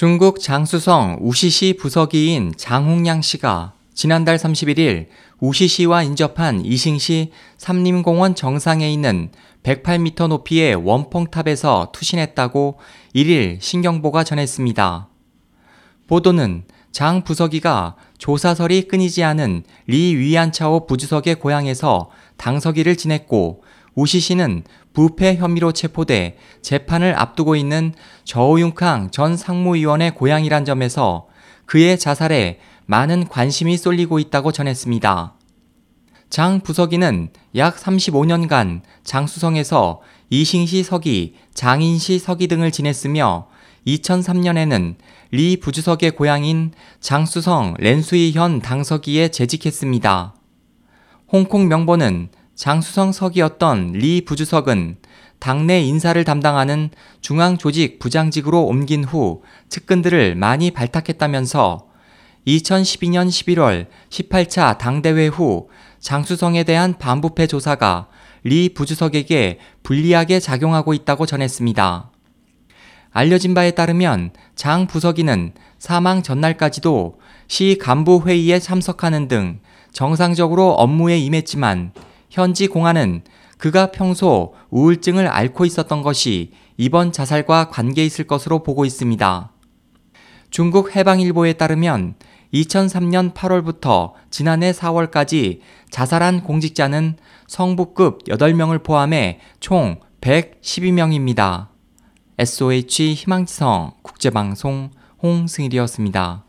중국 장수성 우시시 부서기인 장홍양 씨가 지난달 31일 우시시와 인접한 이싱시 삼림공원 정상에 있는 108m 높이의 원펑탑에서 투신했다고 1일 신경보가 전했습니다. 보도는 장 부서기가 조사설이 끊이지 않은 리 위안차오 부주석의 고향에서 당서기를 지냈고 우시 씨는 부패 혐의로 체포돼 재판을 앞두고 있는 저우융캉 전 상무위원의 고향이란 점에서 그의 자살에 많은 관심이 쏠리고 있다고 전했습니다. 장 부서기는 약 35년간 장수성에서 이싱시 서기, 장인시 서기 등을 지냈으며 2003년에는 리 부주석의 고향인 장수성 렌수이 현 당서기에 재직했습니다. 홍콩 명보는 장수성 석이었던 리 부주석은 당내 인사를 담당하는 중앙조직 부장직으로 옮긴 후 측근들을 많이 발탁했다면서 2012년 11월 18차 당대회 후 장수성에 대한 반부패 조사가 리 부주석에게 불리하게 작용하고 있다고 전했습니다. 알려진 바에 따르면 장 부서기는 사망 전날까지도 시 간부 회의에 참석하는 등 정상적으로 업무에 임했지만 현지 공안은 그가 평소 우울증을 앓고 있었던 것이 이번 자살과 관계 있을 것으로 보고 있습니다. 중국 해방일보에 따르면 2003년 8월부터 지난해 4월까지 자살한 공직자는 성부급 8명을 포함해 총 112명입니다. SOH 희망지성 국제방송 홍승일이었습니다.